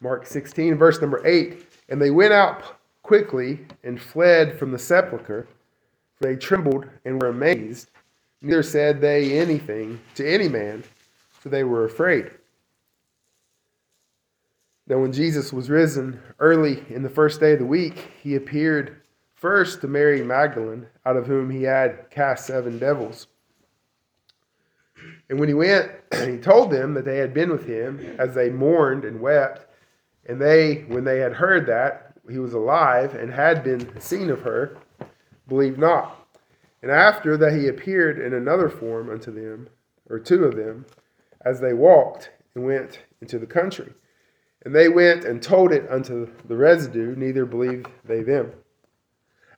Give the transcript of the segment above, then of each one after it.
Mark 16, verse number 8. And they went out quickly and fled from the sepulchre, for they trembled and were amazed. Neither said they anything to any man, for they were afraid. Now, when Jesus was risen early in the first day of the week, he appeared first to Mary Magdalene, out of whom he had cast seven devils. And when he went, he told them that they had been with him as they mourned and wept. And they, when they had heard that he was alive and had been seen of her, believed not. And after that he appeared in another form unto them, or two of them, as they walked and went into the country. And they went and told it unto the residue, neither believed they them.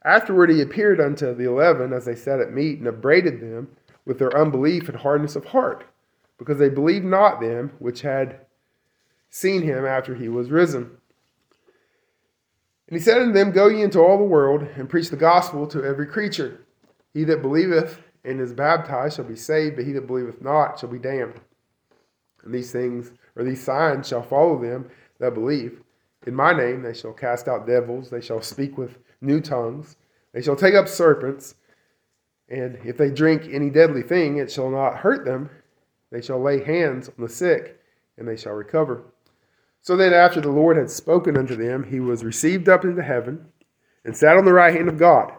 Afterward he appeared unto the eleven as they sat at meat, and upbraided them with their unbelief and hardness of heart, because they believed not them which had seen him after he was risen. And he said unto them, Go ye into all the world, and preach the gospel to every creature. He that believeth and is baptized shall be saved, but he that believeth not shall be damned. And these things, or these signs, shall follow them that believe. In my name they shall cast out devils, they shall speak with new tongues, they shall take up serpents, and if they drink any deadly thing, it shall not hurt them. They shall lay hands on the sick, and they shall recover. So then, after the Lord had spoken unto them, he was received up into heaven, and sat on the right hand of God.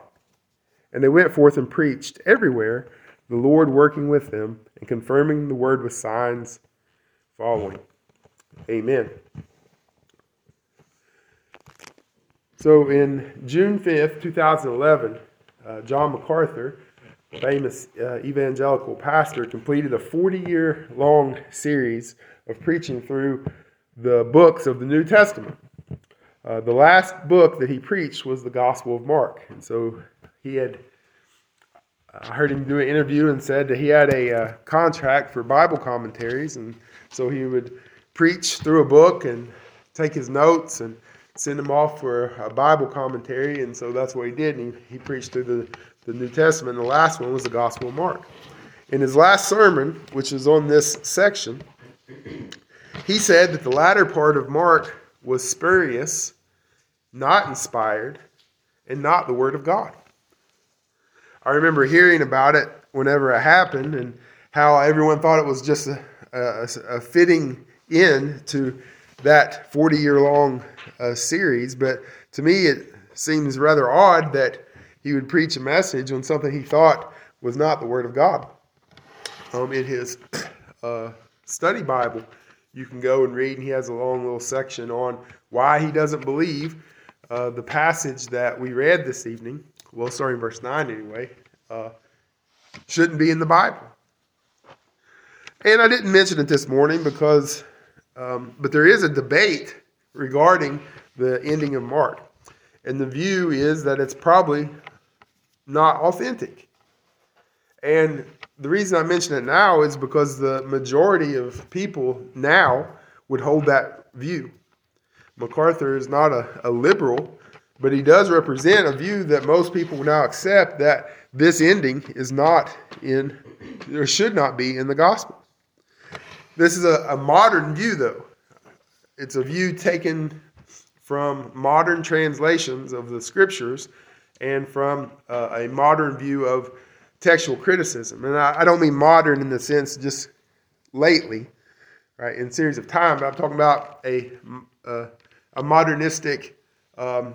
And they went forth and preached everywhere, the Lord working with them, and confirming the word with signs following. Amen. So in June 5th, 2011, uh, John MacArthur, famous uh, evangelical pastor, completed a 40 year long series of preaching through the books of the New Testament. Uh, the last book that he preached was the Gospel of Mark. And so he had, I heard him do an interview and said that he had a uh, contract for Bible commentaries. And so he would preach through a book and take his notes and send them off for a Bible commentary, and so that's what he did. And he, he preached through the, the New Testament. And the last one was the Gospel of Mark. In his last sermon, which is on this section, he said that the latter part of Mark was spurious, not inspired, and not the Word of God. I remember hearing about it whenever it happened and how everyone thought it was just a, a, a fitting end to that 40 year long uh, series, but to me it seems rather odd that he would preach a message on something he thought was not the Word of God. Um, in his uh, study Bible, you can go and read, and he has a long little section on why he doesn't believe uh, the passage that we read this evening. Well, starting verse 9 anyway, uh, shouldn't be in the Bible. And I didn't mention it this morning because, um, but there is a debate regarding the ending of Mark. And the view is that it's probably not authentic. And the reason I mention it now is because the majority of people now would hold that view. MacArthur is not a, a liberal, but he does represent a view that most people now accept that this ending is not in, or should not be in the gospel. This is a, a modern view, though. It's a view taken from modern translations of the scriptures and from uh, a modern view of textual criticism. And I, I, don't mean modern in the sense just lately, right, in series of time, but I'm talking about a, uh, a modernistic um,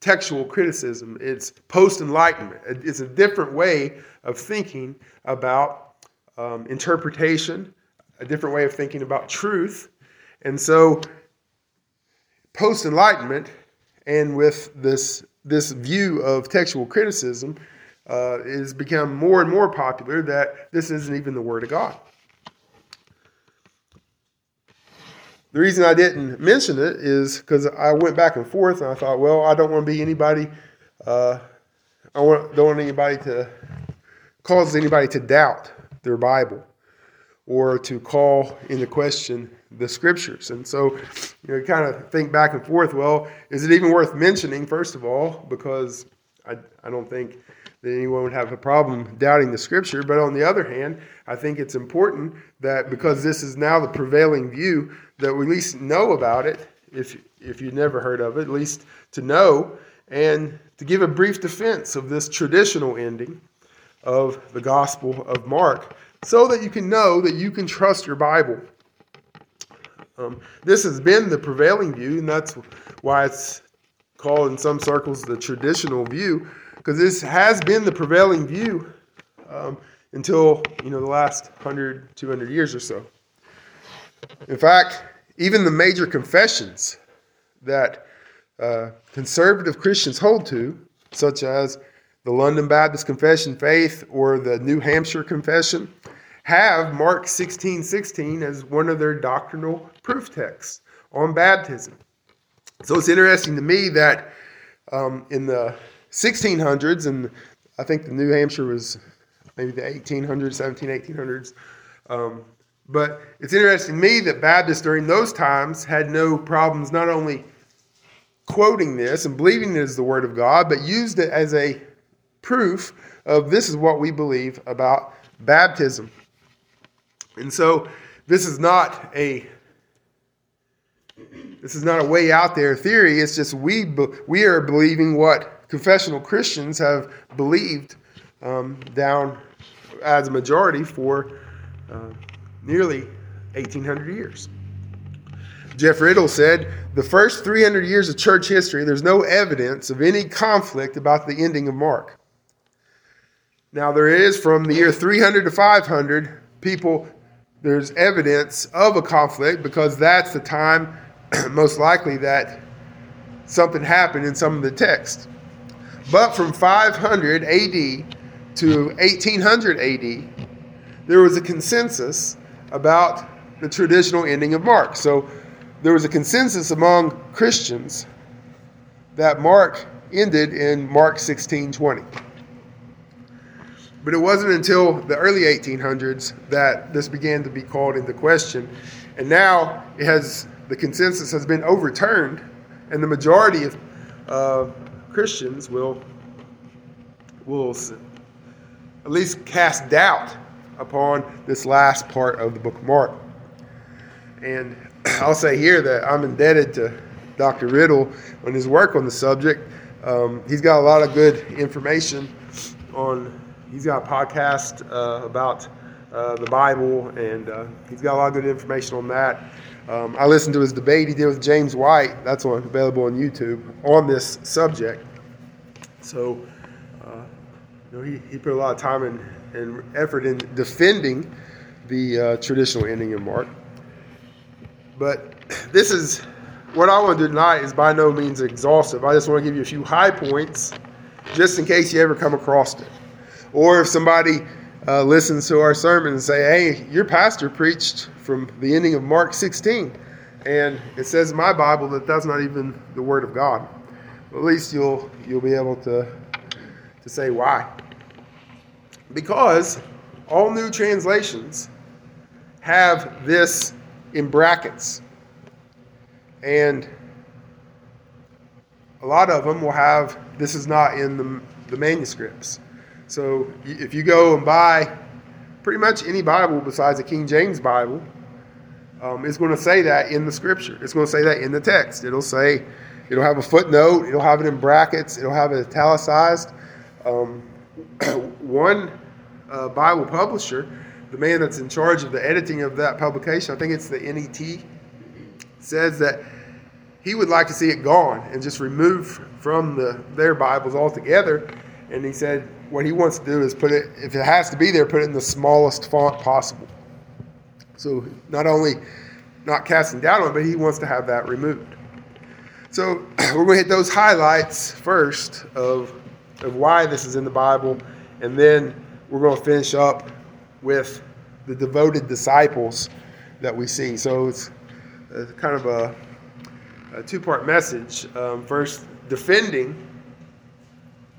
textual criticism. It's post enlightenment, it's a different way of thinking about um, interpretation, a different way of thinking about truth and so, post Enlightenment, and with this this view of textual criticism, uh, is become more and more popular that this isn't even the Word of God. The reason I didn't mention it is because I went back and forth, and I thought, well, I don't want to be anybody. Uh, I want, don't want anybody to cause anybody to doubt their Bible or to call into question the scriptures. And so, you know, kind of think back and forth. Well, is it even worth mentioning, first of all, because I, I don't think that anyone would have a problem doubting the scripture. But on the other hand, I think it's important that because this is now the prevailing view, that we at least know about it if if you've never heard of it, at least to know and to give a brief defense of this traditional ending of the Gospel of Mark, so that you can know that you can trust your Bible. Um, this has been the prevailing view, and that's why it's called in some circles the traditional view, because this has been the prevailing view um, until you know the last 100, 200 years or so. In fact, even the major confessions that uh, conservative Christians hold to, such as the London Baptist Confession Faith or the New Hampshire Confession, have Mark 16 16 as one of their doctrinal proof texts on baptism. So it's interesting to me that um, in the 1600s, and I think the New Hampshire was maybe the 1800s, 17, 1800s. Um, but it's interesting to me that Baptists during those times had no problems not only quoting this and believing it is the Word of God, but used it as a proof of this is what we believe about baptism. And so this is not a this is not a way out there theory. It's just we we are believing what confessional Christians have believed um, down as a majority for uh, nearly 1800 years. Jeff Riddle said, The first 300 years of church history, there's no evidence of any conflict about the ending of Mark. Now, there is from the year 300 to 500, people, there's evidence of a conflict because that's the time, most likely, that something happened in some of the text. But from 500 AD to 1800 AD, there was a consensus about the traditional ending of Mark. So there was a consensus among Christians that Mark ended in Mark 16:20. But it wasn't until the early 1800s that this began to be called into question. And now it has the consensus has been overturned and the majority of uh, Christians will will at least cast doubt upon this last part of the book of Mark. And I'll say here that I'm indebted to Dr. Riddle on his work on the subject. Um, he's got a lot of good information on, he's got a podcast uh, about uh, the Bible, and uh, he's got a lot of good information on that. Um, I listened to his debate he did with James White, that's on, available on YouTube, on this subject. So, uh, you know, he, he put a lot of time and, and effort in defending the uh, traditional ending of Mark. But this is what I want to do tonight is by no means exhaustive. I just want to give you a few high points just in case you ever come across it. Or if somebody uh, listens to our sermon and say, hey, your pastor preached from the ending of Mark 16, and it says in my Bible that that's not even the word of God. At least you'll you'll be able to to say why. Because all new translations have this in brackets. And a lot of them will have this is not in the, the manuscripts. So if you go and buy pretty much any Bible besides the King James Bible, um, it's going to say that in the scripture. It's going to say that in the text. It'll say, it'll have a footnote, it'll have it in brackets, it'll have it italicized. Um, one uh, Bible publisher, the man that's in charge of the editing of that publication, I think it's the NET, says that he would like to see it gone and just removed from the, their Bibles altogether. And he said what he wants to do is put it, if it has to be there, put it in the smallest font possible. So not only not casting doubt on it, but he wants to have that removed. So we're going to hit those highlights first of, of why this is in the Bible, and then we're going to finish up with the devoted disciples that we see. So it's kind of a, a two part message. Um, first, defending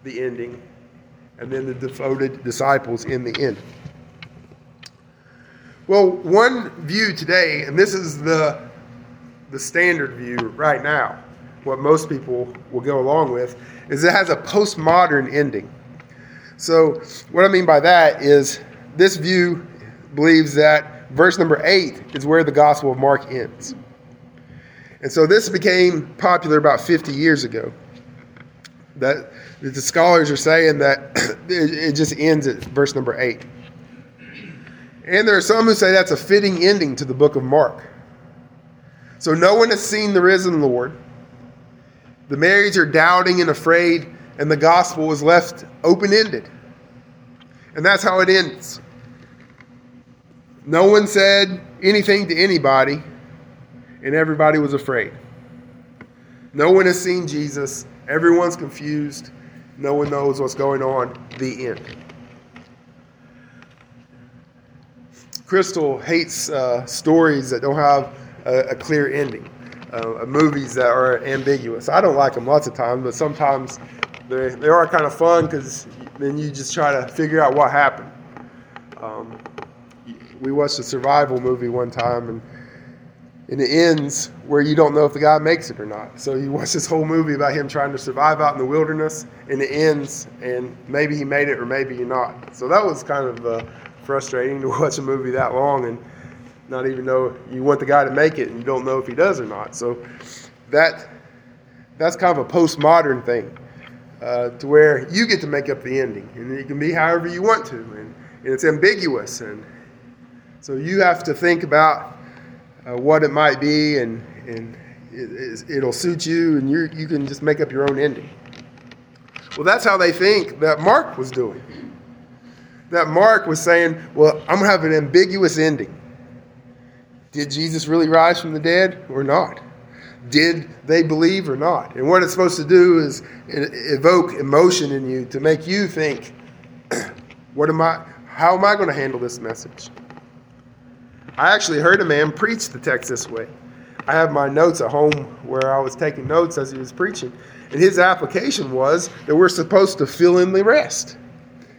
the ending, and then the devoted disciples in the end. Well, one view today, and this is the, the standard view right now, what most people will go along with, is it has a postmodern ending. So, what I mean by that is this view believes that verse number 8 is where the Gospel of Mark ends. And so this became popular about 50 years ago. That the scholars are saying that it just ends at verse number 8. And there are some who say that's a fitting ending to the book of Mark. So no one has seen the risen Lord. The Marys are doubting and afraid, and the gospel was left open ended. And that's how it ends. No one said anything to anybody, and everybody was afraid. No one has seen Jesus. Everyone's confused. No one knows what's going on. The end. Crystal hates uh, stories that don't have a, a clear ending, uh, movies that are ambiguous. I don't like them lots of times, but sometimes they, they are kind of fun because then you just try to figure out what happened. Um, we watched a survival movie one time, and and it ends where you don't know if the guy makes it or not. So you watch this whole movie about him trying to survive out in the wilderness, and it ends, and maybe he made it or maybe he not. So that was kind of uh, frustrating to watch a movie that long and not even know you want the guy to make it, and you don't know if he does or not. So that that's kind of a postmodern thing, uh, to where you get to make up the ending, and it can be however you want to, and, and it's ambiguous, and so you have to think about uh, what it might be, and and it, will suit you, and you you can just make up your own ending. Well, that's how they think that Mark was doing. That Mark was saying, "Well, I'm gonna have an ambiguous ending. Did Jesus really rise from the dead or not? Did they believe or not? And what it's supposed to do is evoke emotion in you to make you think, what am I? How am I going to handle this message? I actually heard a man preach the text this way. I have my notes at home where I was taking notes as he was preaching. And his application was that we're supposed to fill in the rest.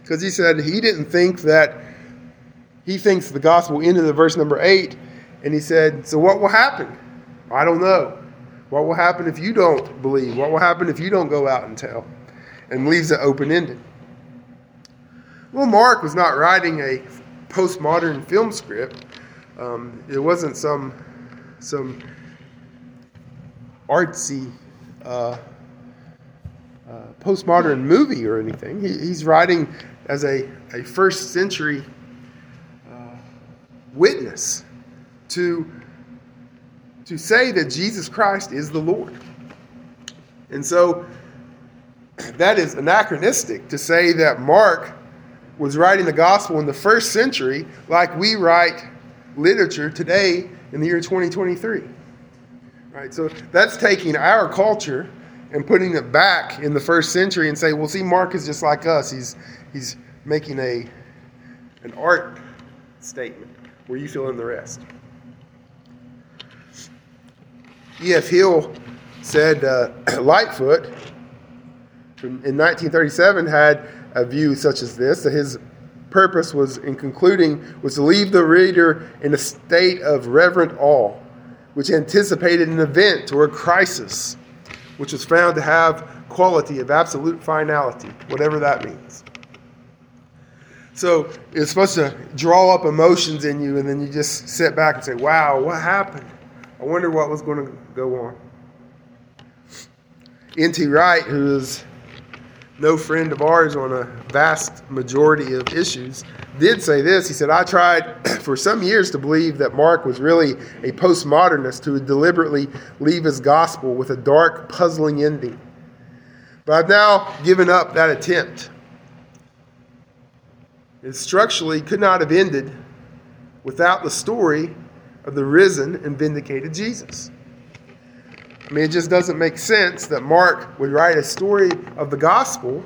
Because he said he didn't think that, he thinks the gospel ended at verse number eight. And he said, So what will happen? I don't know. What will happen if you don't believe? What will happen if you don't go out and tell? And leaves it open ended. Well, Mark was not writing a postmodern film script. Um, it wasn't some some artsy uh, uh, postmodern movie or anything. He, he's writing as a, a first century uh, witness to, to say that Jesus Christ is the Lord. And so that is anachronistic to say that Mark was writing the gospel in the first century like we write literature today in the year 2023. Right? So that's taking our culture and putting it back in the first century and say, well, see, Mark is just like us. He's, he's making a, an art statement where you fill in the rest. E.F. Hills said uh, Lightfoot in 1937 had a view such as this that his purpose was in concluding was to leave the reader in a state of reverent awe, which anticipated an event or a crisis, which was found to have quality of absolute finality, whatever that means. So it's supposed to draw up emotions in you, and then you just sit back and say, Wow, what happened? I wonder what was going to go on. N.T. Wright, who is no friend of ours on a vast majority of issues, did say this. He said, I tried for some years to believe that Mark was really a postmodernist who would deliberately leave his gospel with a dark, puzzling ending. But I've now given up that attempt. It structurally could not have ended without the story of the risen and vindicated Jesus. I mean, it just doesn't make sense that Mark would write a story of the gospel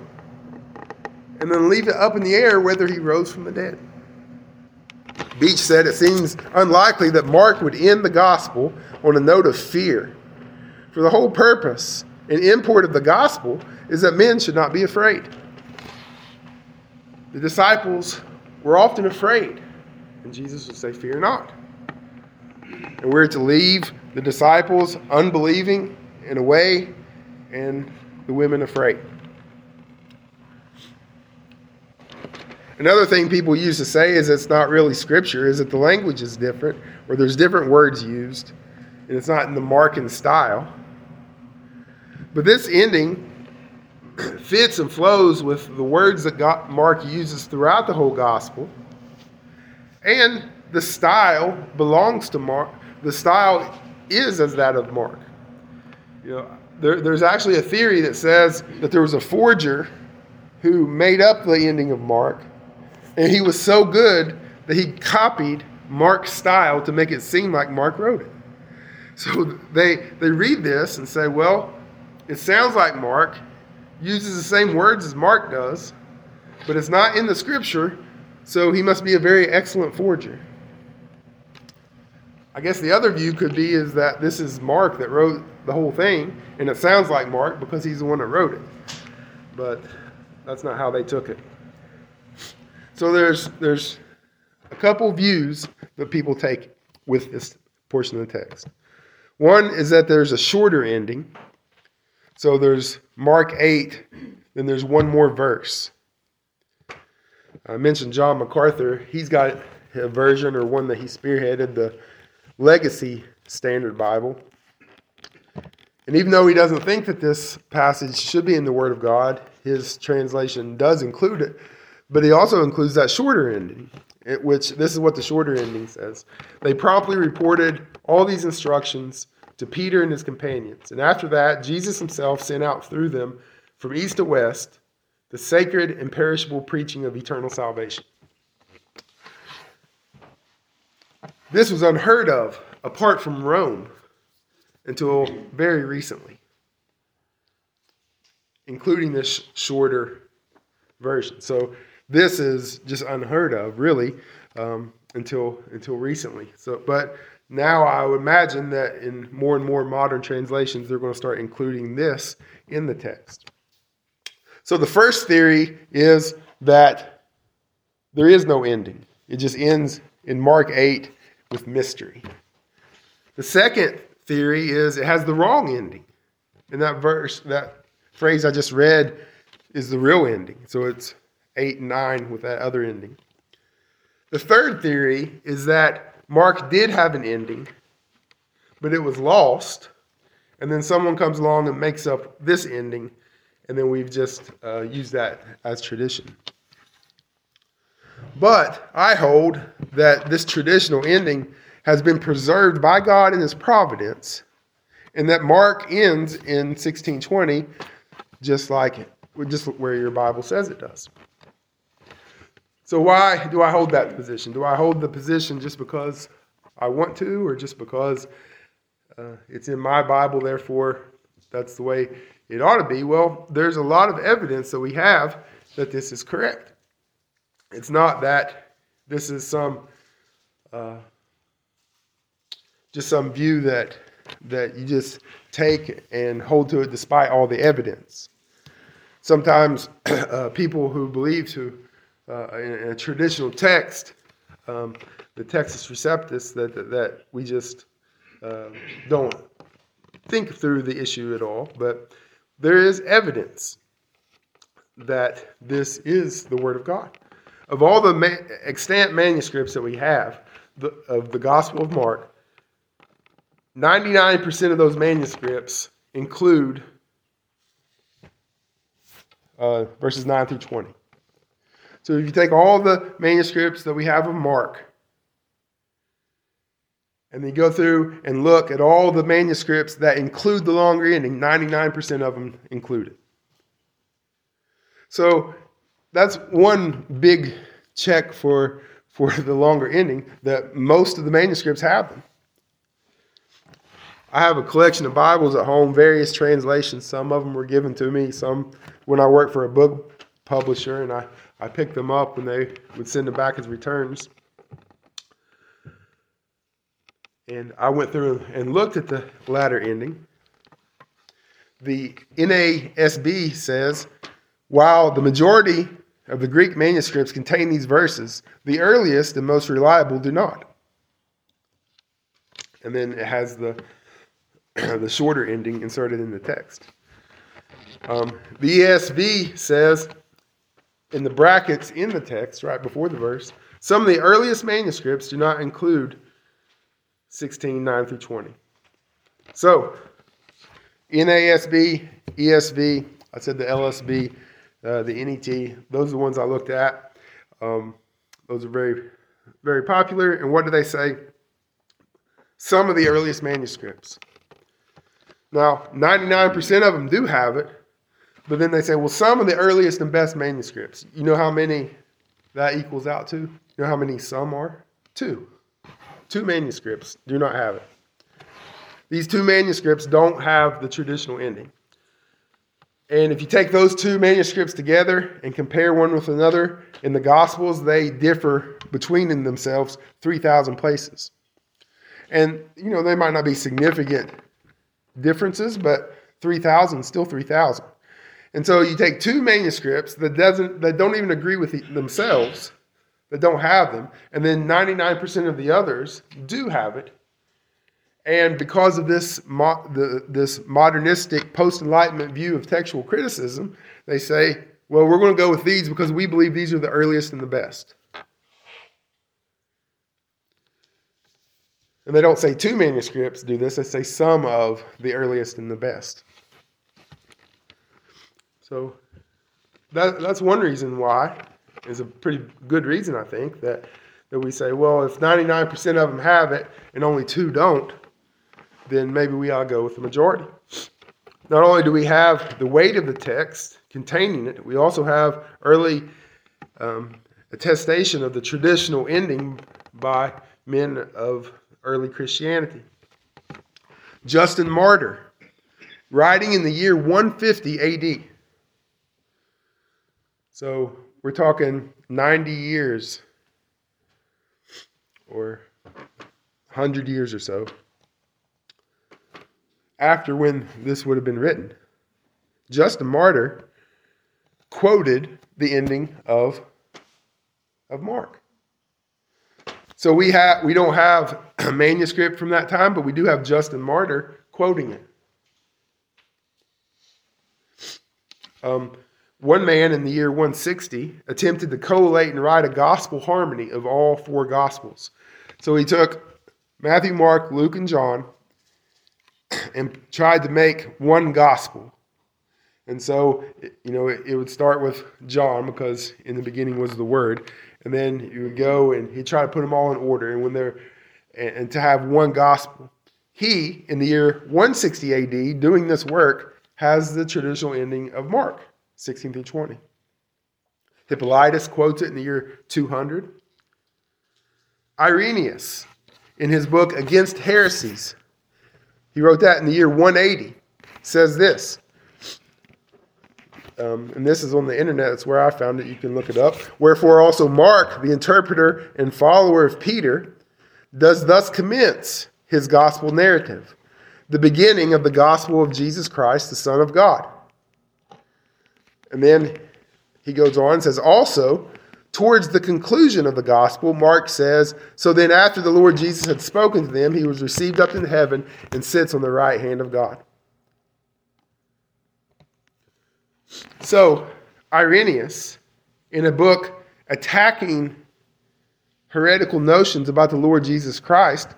and then leave it up in the air whether he rose from the dead. Beach said it seems unlikely that Mark would end the gospel on a note of fear. For the whole purpose and import of the gospel is that men should not be afraid. The disciples were often afraid, and Jesus would say, Fear not. And we're to leave the disciples unbelieving in a way, and the women afraid. Another thing people used to say is it's not really scripture, is that the language is different, or there's different words used. and it's not in the Markan style. But this ending fits and flows with the words that God, Mark uses throughout the whole gospel. And the style belongs to Mark. The style is as that of Mark. You know, there, there's actually a theory that says that there was a forger who made up the ending of Mark, and he was so good that he copied Mark's style to make it seem like Mark wrote it. So they they read this and say, well, it sounds like Mark uses the same words as Mark does, but it's not in the scripture, so he must be a very excellent forger. I guess the other view could be is that this is Mark that wrote the whole thing, and it sounds like Mark because he's the one that wrote it. But that's not how they took it. So there's there's a couple views that people take with this portion of the text. One is that there's a shorter ending. So there's Mark 8, then there's one more verse. I mentioned John MacArthur. He's got a version or one that he spearheaded, the Legacy Standard Bible. And even though he doesn't think that this passage should be in the Word of God, his translation does include it. But he also includes that shorter ending, which this is what the shorter ending says. They promptly reported all these instructions to Peter and his companions. And after that, Jesus himself sent out through them from east to west the sacred, imperishable preaching of eternal salvation. This was unheard of apart from Rome until very recently, including this shorter version. So this is just unheard of, really, um, until until recently. So, but now I would imagine that in more and more modern translations, they're going to start including this in the text. So the first theory is that there is no ending. It just ends in Mark 8 with mystery. The second theory is it has the wrong ending. And that verse, that phrase I just read is the real ending. So it's 8 and 9 with that other ending. The third theory is that Mark did have an ending, but it was lost. And then someone comes along and makes up this ending, and then we've just uh, used that as tradition. But I hold that this traditional ending has been preserved by God in His providence, and that Mark ends in 1620, just like just where your Bible says it does. So why do I hold that position? Do I hold the position just because I want to, or just because uh, it's in my Bible, therefore that's the way it ought to be? Well, there's a lot of evidence that we have that this is correct. It's not that this is some uh, just some view that that you just take and hold to it despite all the evidence. Sometimes uh, people who believe to uh, in, in, a traditional text, um, the Textus Receptus, that, that, that we just uh, don't think through the issue at all. But there is evidence that this is the Word of God. Of all the ma- extant manuscripts that we have the, of the Gospel of Mark, 99% of those manuscripts include uh, verses 9 through 20. So if you take all the manuscripts that we have of Mark, and then you go through and look at all the manuscripts that include the longer ending, 99% of them include it. So that's one big check for, for the longer ending that most of the manuscripts have them. I have a collection of Bibles at home, various translations. Some of them were given to me, some when I worked for a book publisher, and I I picked them up and they would send them back as returns. And I went through and looked at the latter ending. The NASB says, while the majority of the Greek manuscripts contain these verses, the earliest and most reliable do not. And then it has the, the shorter ending inserted in the text. Um, the ESV says in the brackets in the text, right before the verse, some of the earliest manuscripts do not include 16, 9 through 20. So, NASB, ESV, I said the LSB, uh, the NET, those are the ones I looked at. Um, those are very, very popular. And what do they say? Some of the earliest manuscripts. Now, 99% of them do have it, but then they say, well, some of the earliest and best manuscripts. You know how many that equals out to? You know how many some are? Two. Two manuscripts do not have it. These two manuscripts don't have the traditional ending. And if you take those two manuscripts together and compare one with another in the Gospels, they differ between themselves 3,000 places. And, you know, they might not be significant differences, but 3,000 still 3,000. And so you take two manuscripts that doesn't that don't even agree with themselves, that don't have them, and then 99% of the others do have it. And because of this, mo- the, this modernistic post Enlightenment view of textual criticism, they say, well, we're going to go with these because we believe these are the earliest and the best. And they don't say two manuscripts do this, they say some of the earliest and the best. So that, that's one reason why, is a pretty good reason, I think, that, that we say, well, if 99% of them have it and only two don't, then maybe we ought to go with the majority. Not only do we have the weight of the text containing it, we also have early um, attestation of the traditional ending by men of early Christianity. Justin Martyr, writing in the year 150 AD. So we're talking 90 years or 100 years or so after when this would have been written. Justin Martyr quoted the ending of, of Mark. So we have we don't have a manuscript from that time, but we do have Justin Martyr quoting it. Um, one man in the year 160 attempted to collate and write a gospel harmony of all four gospels. So he took Matthew, Mark, Luke, and John and tried to make one gospel. And so, you know, it, it, would start with John because in the beginning was the Word, and then you would go and he'd try to put them all in order, and when they're and, and to have one gospel. He, in the year 160 AD, doing this work, has the traditional ending of Mark 16 through 20. Hippolytus quotes it in the year 200. Irenaeus, in his book Against Heresies, he wrote that in the year 180. Says this, um, and this is on the internet. It's where I found it. You can look it up. Wherefore also Mark, the interpreter and follower of Peter, does thus commence his gospel narrative, the beginning of the gospel of Jesus Christ, the Son of God. And then he goes on and says, also, Towards the conclusion of the gospel, Mark says, So then, after the Lord Jesus had spoken to them, he was received up into heaven and sits on the right hand of God. So, Irenaeus, in a book attacking heretical notions about the Lord Jesus Christ,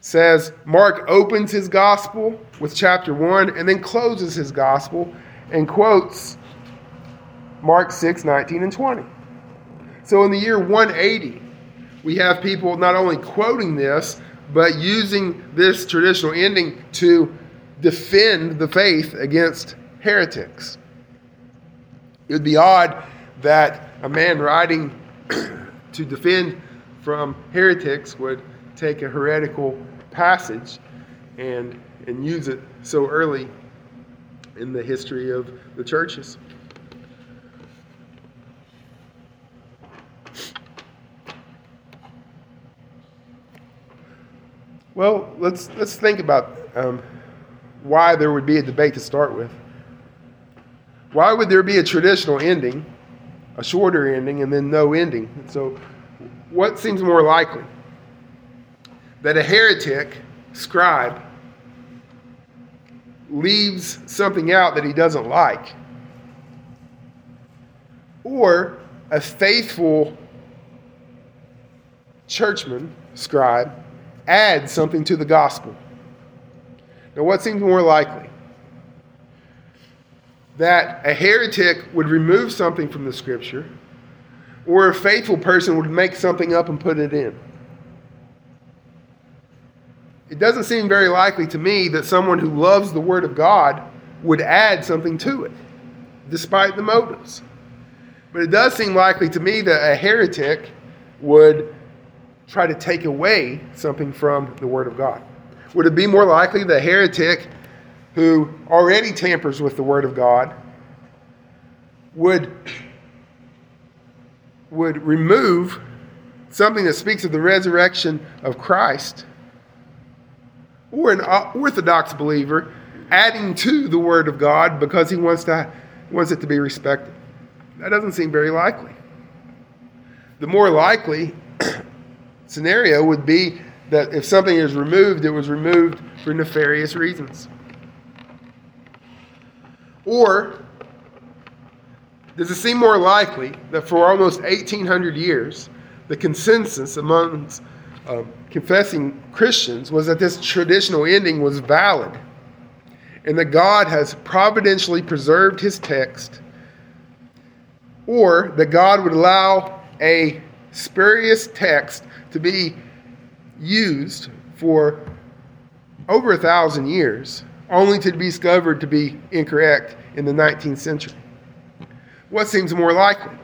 says Mark opens his gospel with chapter 1 and then closes his gospel and quotes Mark 6 19 and 20. So in the year 180, we have people not only quoting this, but using this traditional ending to defend the faith against heretics. It would be odd that a man writing to defend from heretics would take a heretical passage and, and use it so early in the history of the churches. Well, let's let's think about um, why there would be a debate to start with. Why would there be a traditional ending, a shorter ending, and then no ending? So, what seems more likely? That a heretic scribe leaves something out that he doesn't like, or a faithful churchman, scribe, add something to the gospel. Now, what seems more likely? That a heretic would remove something from the scripture, or a faithful person would make something up and put it in. It doesn't seem very likely to me that someone who loves the Word of God would add something to it, despite the motives. But it does seem likely to me that a heretic would try to take away something from the Word of God. Would it be more likely the heretic who already tampers with the Word of God would, would remove something that speaks of the resurrection of Christ, or an Orthodox believer adding to the Word of God because he wants, to, wants it to be respected? That doesn't seem very likely. The more likely scenario would be that if something is removed, it was removed for nefarious reasons. Or does it seem more likely that for almost 1800 years, the consensus amongst um, confessing Christians was that this traditional ending was valid and that God has providentially preserved his text, or that God would allow a spurious text to be used for over a thousand years, only to be discovered to be incorrect in the 19th century. What seems more likely?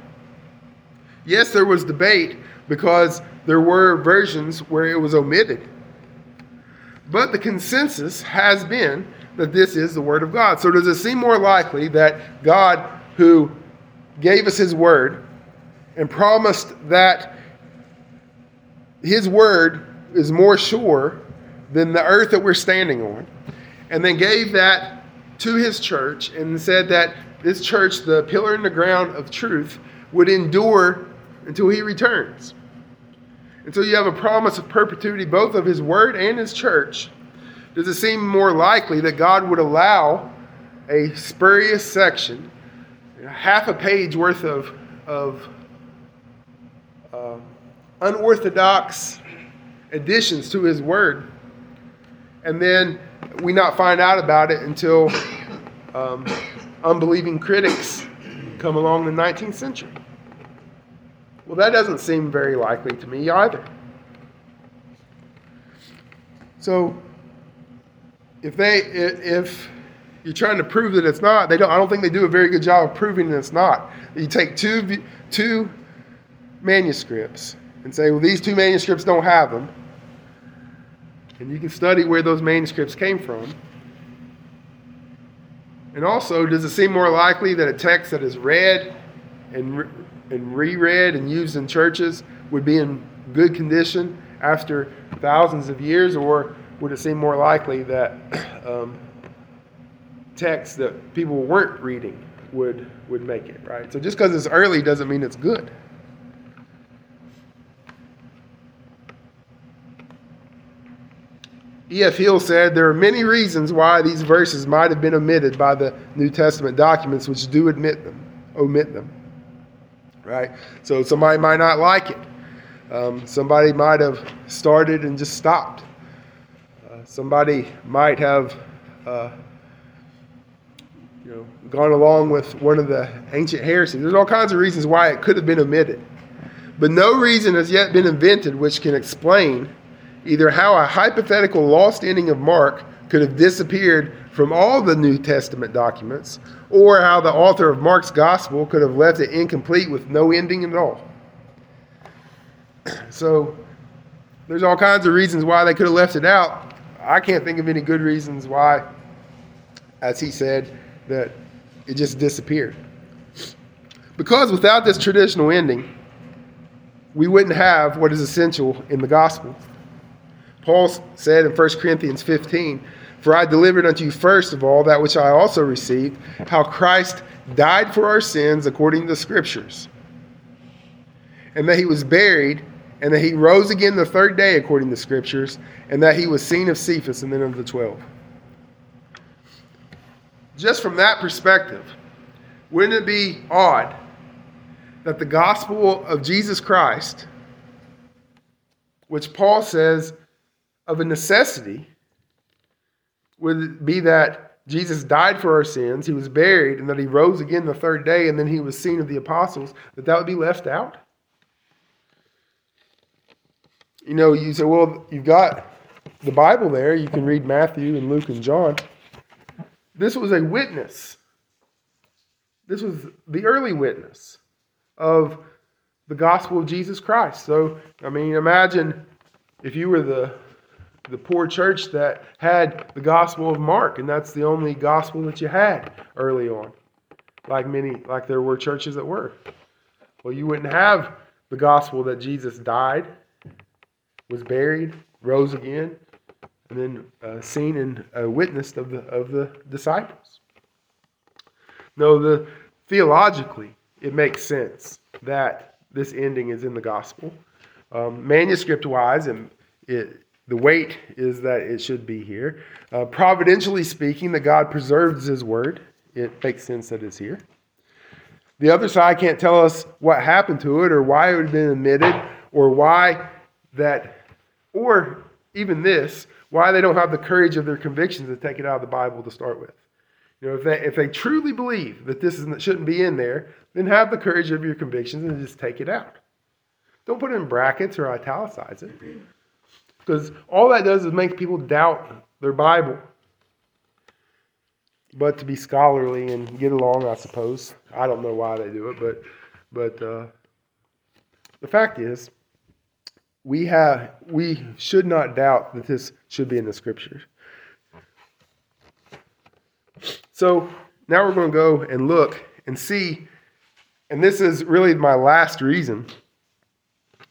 Yes, there was debate because there were versions where it was omitted. But the consensus has been that this is the Word of God. So does it seem more likely that God, who gave us His Word and promised that His Word is more sure than the earth that we're standing on, and then gave that to His church and said that this church, the pillar in the ground of truth, would endure until He returns. And so you have a promise of perpetuity both of His Word and His church does it seem more likely that God would allow a spurious section, half a page worth of, of uh, unorthodox additions to His Word, and then we not find out about it until um, unbelieving critics come along in the 19th century? Well, that doesn't seem very likely to me either. So, if they if you're trying to prove that it's not, they don't. I don't think they do a very good job of proving that it's not. You take two two manuscripts and say, well, these two manuscripts don't have them, and you can study where those manuscripts came from. And also, does it seem more likely that a text that is read and, and reread and used in churches would be in good condition after thousands of years, or would it seem more likely that um, texts that people weren't reading would would make it right? So just because it's early doesn't mean it's good. E.F. Hills said there are many reasons why these verses might have been omitted by the New Testament documents, which do admit them, omit them. Right? So somebody might not like it. Um, somebody might have started and just stopped. Somebody might have, uh, you know, gone along with one of the ancient heresies. There's all kinds of reasons why it could have been omitted, but no reason has yet been invented which can explain either how a hypothetical lost ending of Mark could have disappeared from all the New Testament documents, or how the author of Mark's gospel could have left it incomplete with no ending at all. So there's all kinds of reasons why they could have left it out. I can't think of any good reasons why, as he said, that it just disappeared. Because without this traditional ending, we wouldn't have what is essential in the gospel. Paul said in 1 Corinthians 15, For I delivered unto you first of all that which I also received, how Christ died for our sins according to the Scriptures, and that he was buried and that he rose again the third day according to the scriptures, and that he was seen of Cephas and then of the twelve. Just from that perspective, wouldn't it be odd that the gospel of Jesus Christ, which Paul says of a necessity, would be that Jesus died for our sins, he was buried, and that he rose again the third day, and then he was seen of the apostles, that that would be left out? You know, you say, well, you've got the Bible there. You can read Matthew and Luke and John. This was a witness. This was the early witness of the gospel of Jesus Christ. So, I mean, imagine if you were the the poor church that had the gospel of Mark, and that's the only gospel that you had early on. Like many, like there were churches that were. Well, you wouldn't have the gospel that Jesus died, was buried, rose again, and then uh, seen and uh, witnessed of the of the disciples. No, the theologically it makes sense that this ending is in the gospel. Um, manuscript wise, and it the weight is that it should be here. Uh, providentially speaking, that God preserves His word. It makes sense that it's here. The other side can't tell us what happened to it or why it would have been omitted or why that, or even this, why they don't have the courage of their convictions to take it out of the Bible to start with. You know, if they, if they truly believe that this is, shouldn't be in there, then have the courage of your convictions and just take it out. Don't put it in brackets or italicize it. Because all that does is make people doubt their Bible. But to be scholarly and get along, I suppose. I don't know why they do it, but but uh, the fact is, we have we should not doubt that this should be in the scriptures. So now we're going to go and look and see, and this is really my last reason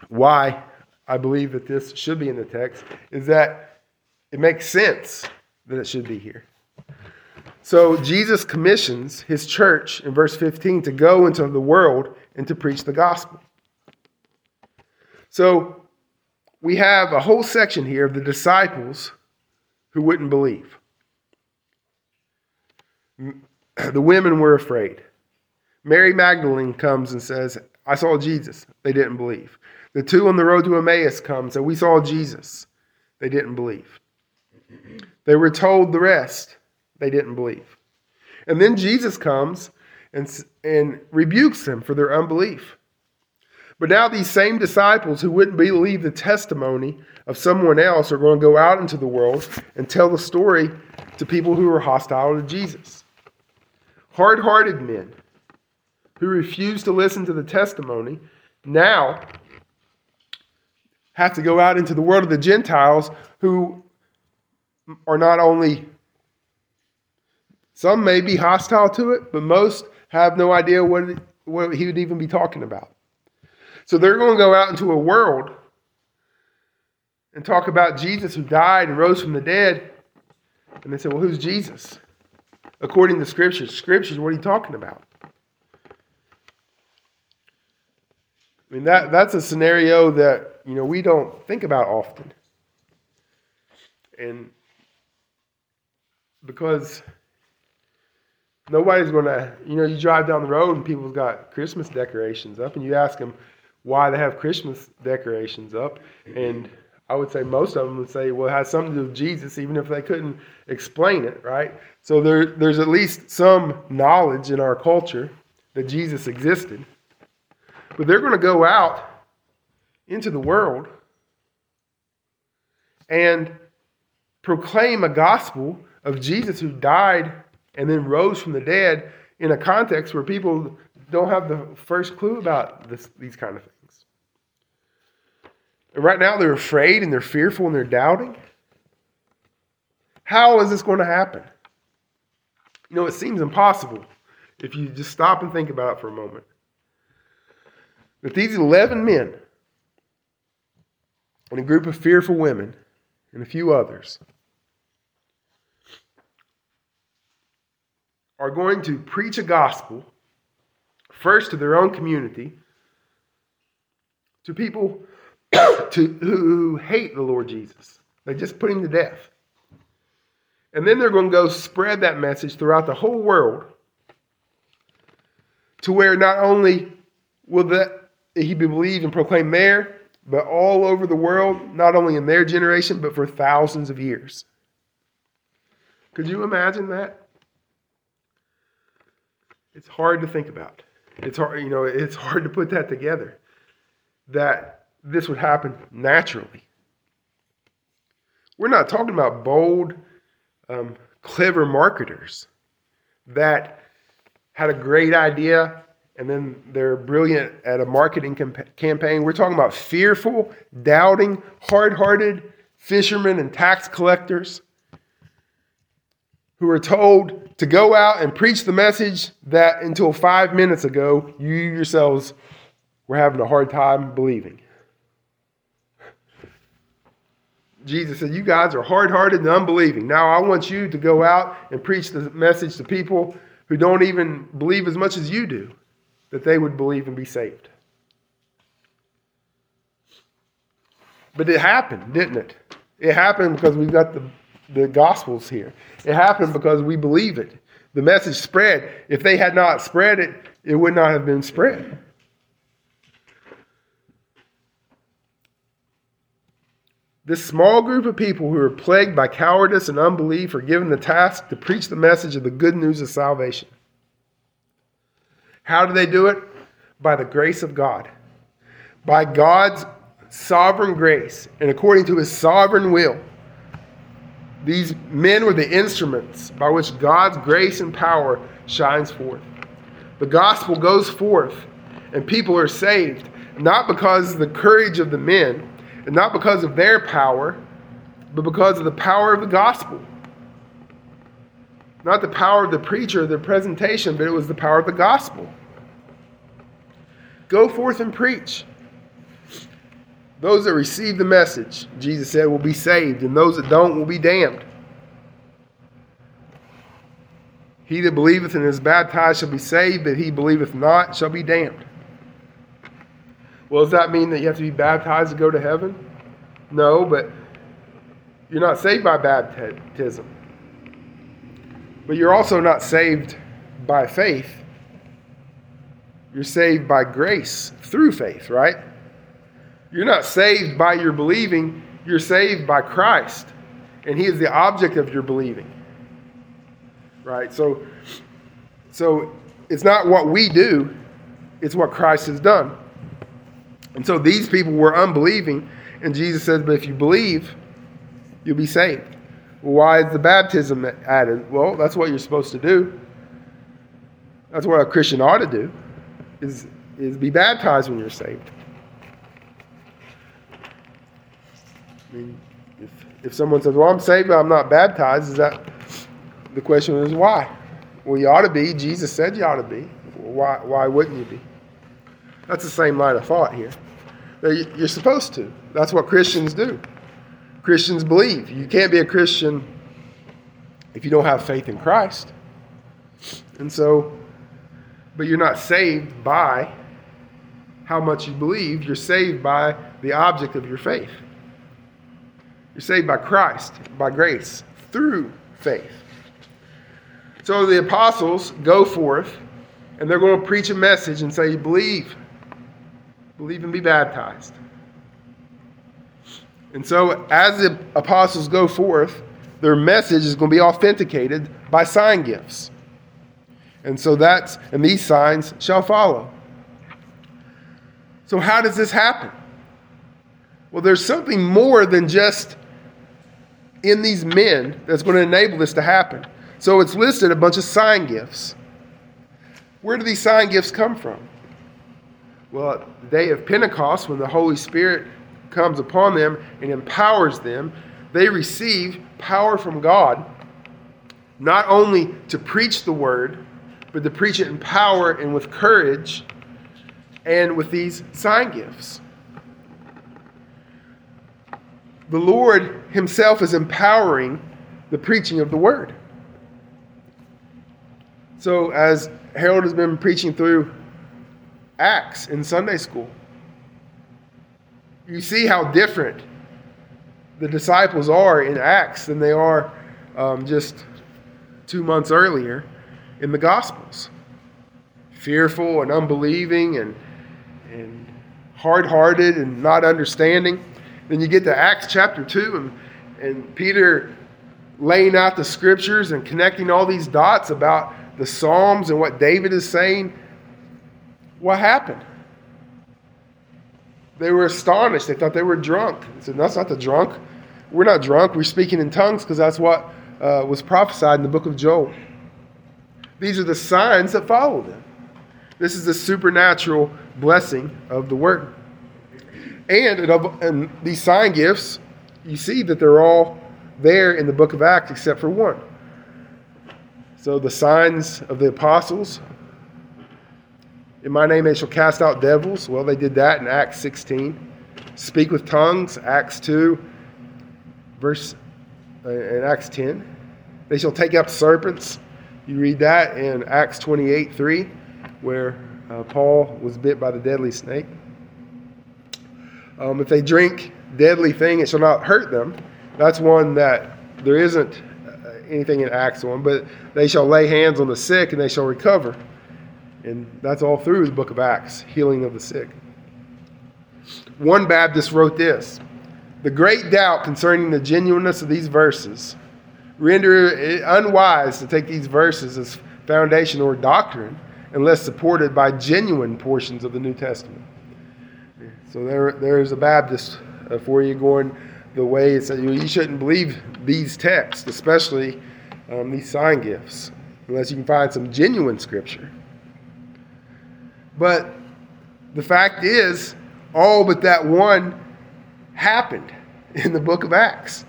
why I believe that this should be in the text, is that it makes sense that it should be here. So Jesus commissions his church in verse 15 to go into the world and to preach the gospel. So we have a whole section here of the disciples who wouldn't believe. The women were afraid. Mary Magdalene comes and says, I saw Jesus. They didn't believe. The two on the road to Emmaus come, so we saw Jesus. They didn't believe. They were told the rest. They didn't believe. And then Jesus comes and, and rebukes them for their unbelief. But now these same disciples who wouldn't believe the testimony of someone else are going to go out into the world and tell the story to people who are hostile to Jesus. Hard hearted men who refuse to listen to the testimony now have to go out into the world of the Gentiles who are not only, some may be hostile to it, but most have no idea what, what he would even be talking about. So they're going to go out into a world and talk about Jesus who died and rose from the dead. And they say, well, who's Jesus? According to scriptures, scriptures, what are you talking about? I mean, that, that's a scenario that, you know, we don't think about often. And because nobody's going to, you know, you drive down the road and people's got Christmas decorations up, and you ask them why they have Christmas decorations up, and I would say most of them would say, well, it has something to do with Jesus, even if they couldn't explain it, right? So there, there's at least some knowledge in our culture that Jesus existed. But they're going to go out into the world and proclaim a gospel of Jesus who died and then rose from the dead in a context where people don't have the first clue about this, these kind of things. And right now they're afraid and they're fearful and they're doubting. How is this going to happen? You know, it seems impossible if you just stop and think about it for a moment that these 11 men and a group of fearful women and a few others are going to preach a gospel first to their own community, to people to, who hate the Lord Jesus. They just put him to death. And then they're going to go spread that message throughout the whole world to where not only will that he be believed and proclaimed there, but all over the world, not only in their generation, but for thousands of years. Could you imagine that? It's hard to think about. It's hard, you know, it's hard to put that together. That this would happen naturally. We're not talking about bold, um, clever marketers that had a great idea and then they're brilliant at a marketing campaign. We're talking about fearful, doubting, hard hearted fishermen and tax collectors who are told to go out and preach the message that until five minutes ago you yourselves were having a hard time believing. Jesus said, You guys are hard hearted and unbelieving. Now I want you to go out and preach the message to people who don't even believe as much as you do, that they would believe and be saved. But it happened, didn't it? It happened because we've got the, the Gospels here. It happened because we believe it. The message spread. If they had not spread it, it would not have been spread. This small group of people who are plagued by cowardice and unbelief are given the task to preach the message of the good news of salvation. How do they do it? By the grace of God. By God's sovereign grace and according to his sovereign will. These men were the instruments by which God's grace and power shines forth. The gospel goes forth and people are saved, not because of the courage of the men, and not because of their power, but because of the power of the gospel. Not the power of the preacher, the presentation, but it was the power of the gospel. Go forth and preach. Those that receive the message, Jesus said, will be saved, and those that don't will be damned. He that believeth and is baptized shall be saved, but he believeth not shall be damned. Well, does that mean that you have to be baptized to go to heaven? No, but you're not saved by baptism. But you're also not saved by faith. You're saved by grace through faith, right? You're not saved by your believing, you're saved by Christ. And He is the object of your believing. Right? So, so it's not what we do, it's what Christ has done. And so these people were unbelieving, and Jesus says, But if you believe, you'll be saved. Why is the baptism added? Well, that's what you're supposed to do. That's what a Christian ought to do, is, is be baptized when you're saved. I mean, if, if someone says, Well, I'm saved, but I'm not baptized, is that the question is why? Well, you ought to be. Jesus said you ought to be. Why, why wouldn't you be? That's the same line of thought here. You're supposed to. That's what Christians do. Christians believe. You can't be a Christian if you don't have faith in Christ. And so, but you're not saved by how much you believe. You're saved by the object of your faith. You're saved by Christ, by grace, through faith. So the apostles go forth and they're going to preach a message and say, Believe. Believe and be baptized. And so, as the apostles go forth, their message is going to be authenticated by sign gifts. And so that's, and these signs shall follow. So, how does this happen? Well, there's something more than just in these men that's going to enable this to happen. So it's listed a bunch of sign gifts. Where do these sign gifts come from? Well, the day of Pentecost, when the Holy Spirit comes upon them and empowers them, they receive power from God, not only to preach the word, but to preach it in power and with courage and with these sign gifts. The Lord Himself is empowering the preaching of the word. So, as Harold has been preaching through Acts in Sunday school, you see how different the disciples are in Acts than they are um, just two months earlier in the Gospels. Fearful and unbelieving and, and hard hearted and not understanding. Then you get to Acts chapter 2, and, and Peter laying out the scriptures and connecting all these dots about the Psalms and what David is saying, what happened? They were astonished. They thought they were drunk. They said, That's not the drunk. We're not drunk. We're speaking in tongues because that's what uh, was prophesied in the book of Joel. These are the signs that follow them. This is the supernatural blessing of the word. And, and these sign gifts, you see that they're all there in the book of Acts except for one. So the signs of the apostles. In my name they shall cast out devils. Well, they did that in Acts 16. Speak with tongues, Acts 2, verse uh, Acts 10. They shall take up serpents. You read that in Acts 28 3, where uh, Paul was bit by the deadly snake. Um, if they drink deadly thing, it shall not hurt them. That's one that there isn't uh, anything in Acts on, but they shall lay hands on the sick and they shall recover. And that's all through the book of Acts, healing of the sick. One Baptist wrote this The great doubt concerning the genuineness of these verses render it unwise to take these verses as foundation or doctrine unless supported by genuine portions of the New Testament. So there, there's a Baptist uh, for you going the way it's you, you shouldn't believe these texts, especially um, these sign gifts, unless you can find some genuine scripture. But the fact is, all but that one happened in the book of Acts.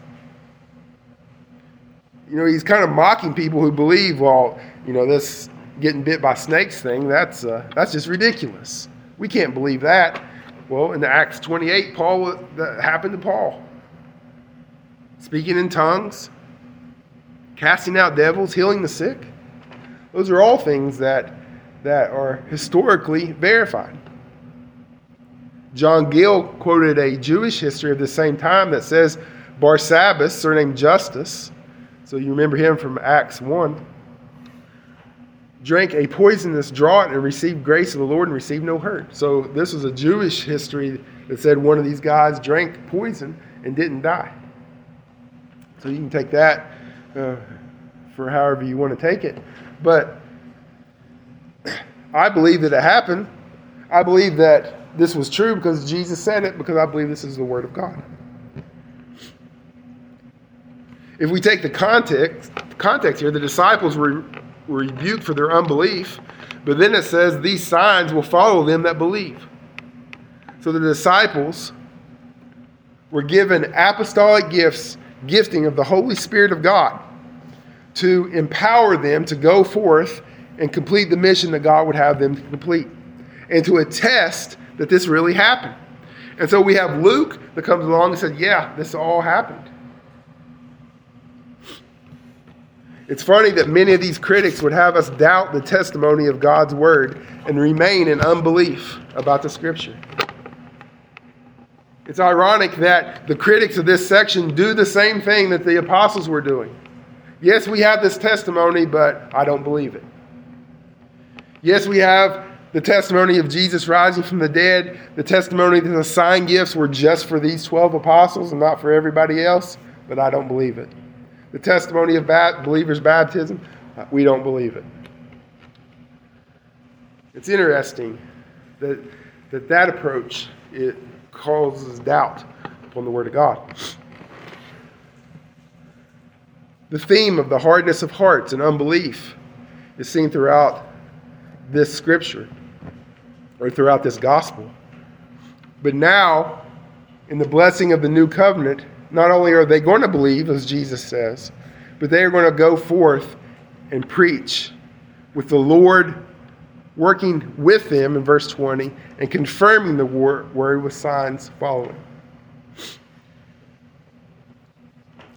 You know, he's kind of mocking people who believe, well, you know, this getting bit by snakes thing, that's, uh, that's just ridiculous. We can't believe that. Well, in Acts 28, Paul that happened to Paul. Speaking in tongues, casting out devils, healing the sick. Those are all things that, that are historically verified. John Gill quoted a Jewish history of the same time that says Barsabbas, surnamed Justus, so you remember him from Acts 1, drank a poisonous draught and received grace of the Lord and received no hurt. So this was a Jewish history that said one of these guys drank poison and didn't die. So you can take that uh, for however you want to take it. But I believe that it happened. I believe that this was true because Jesus said it, because I believe this is the Word of God. If we take the context, context here, the disciples were were rebuked for their unbelief. But then it says, These signs will follow them that believe. So the disciples were given apostolic gifts, gifting of the Holy Spirit of God to empower them to go forth and complete the mission that God would have them complete and to attest that this really happened. And so we have Luke that comes along and said, Yeah, this all happened. It's funny that many of these critics would have us doubt the testimony of God's word and remain in unbelief about the scripture. It's ironic that the critics of this section do the same thing that the apostles were doing. Yes, we have this testimony, but I don't believe it. Yes, we have the testimony of Jesus rising from the dead, the testimony that the sign gifts were just for these 12 apostles and not for everybody else, but I don't believe it the testimony of believers' baptism, uh, we don't believe it. It's interesting that that, that approach it causes doubt upon the Word of God. The theme of the hardness of hearts and unbelief is seen throughout this scripture or throughout this gospel. But now, in the blessing of the new covenant, not only are they going to believe, as Jesus says, but they are going to go forth and preach with the Lord working with them in verse 20 and confirming the word with signs following.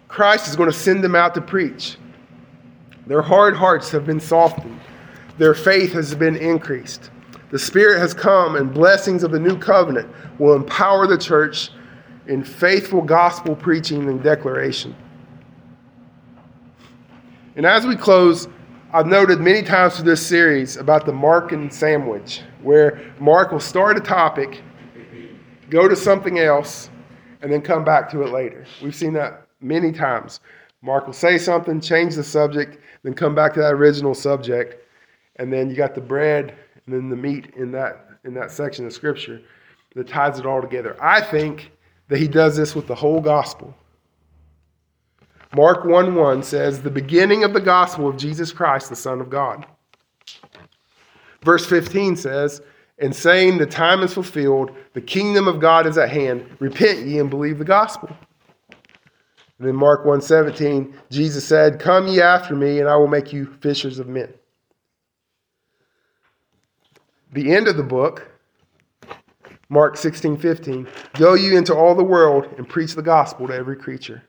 Christ is going to send them out to preach. Their hard hearts have been softened, their faith has been increased. The Spirit has come, and blessings of the new covenant will empower the church in faithful gospel preaching and declaration. And as we close, I've noted many times through this series about the Markan sandwich, where Mark will start a topic, go to something else, and then come back to it later. We've seen that many times. Mark will say something, change the subject, then come back to that original subject, and then you got the bread and then the meat in that in that section of scripture that ties it all together. I think that he does this with the whole gospel. Mark 1 1 says, The beginning of the gospel of Jesus Christ, the Son of God. Verse 15 says, And saying, The time is fulfilled, the kingdom of God is at hand, repent ye and believe the gospel. And then Mark 1 17, Jesus said, Come ye after me, and I will make you fishers of men. The end of the book, Mark 16 15, Go you into all the world and preach the gospel to every creature.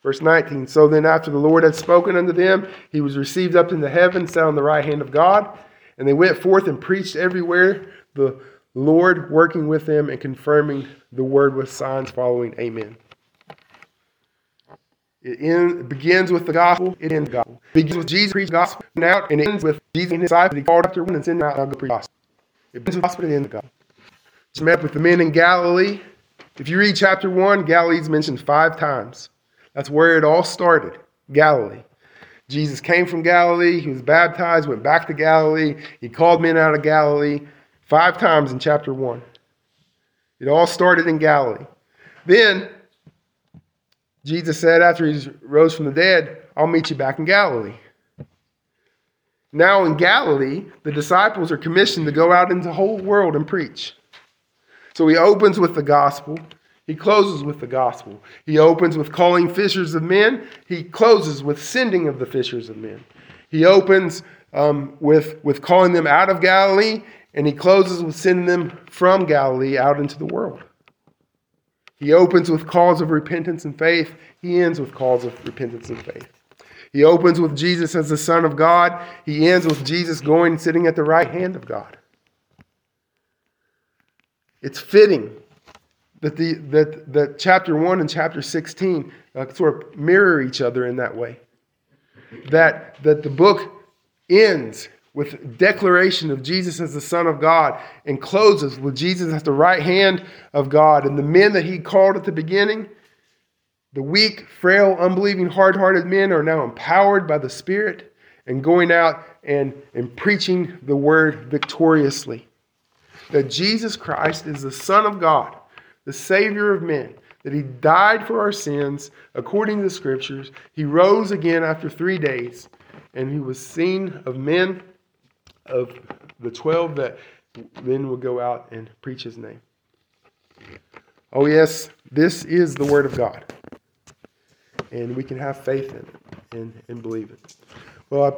Verse 19 So then, after the Lord had spoken unto them, he was received up into heaven, sat on the right hand of God. And they went forth and preached everywhere, the Lord working with them and confirming the word with signs following. Amen. It, in, begins with the gospel, it ends the gospel. It begins with Jesus preaching the gospel out, and it ends with Jesus and his disciples. He called after one and sent out preach the gospel. It begins with the gospel, it ends the gospel. Just met with the men in Galilee. If you read chapter 1, Galilee is mentioned five times. That's where it all started Galilee. Jesus came from Galilee. He was baptized, went back to Galilee. He called men out of Galilee five times in chapter 1. It all started in Galilee. Then, Jesus said after he rose from the dead, I'll meet you back in Galilee. Now, in Galilee, the disciples are commissioned to go out into the whole world and preach. So he opens with the gospel. He closes with the gospel. He opens with calling fishers of men. He closes with sending of the fishers of men. He opens um, with, with calling them out of Galilee, and he closes with sending them from Galilee out into the world. He opens with calls of repentance and faith. He ends with calls of repentance and faith. He opens with Jesus as the Son of God. He ends with Jesus going and sitting at the right hand of God. It's fitting that, the, that, that chapter 1 and chapter 16 uh, sort of mirror each other in that way. That, that the book ends with declaration of Jesus as the Son of God and closes with Jesus at the right hand of God. And the men that he called at the beginning, the weak, frail, unbelieving, hard hearted men, are now empowered by the Spirit and going out and, and preaching the word victoriously. That Jesus Christ is the Son of God, the Savior of men, that he died for our sins according to the Scriptures. He rose again after three days, and he was seen of men of the 12 that then will go out and preach his name. Oh, yes, this is the Word of God. And we can have faith in it and, and believe it. Well, I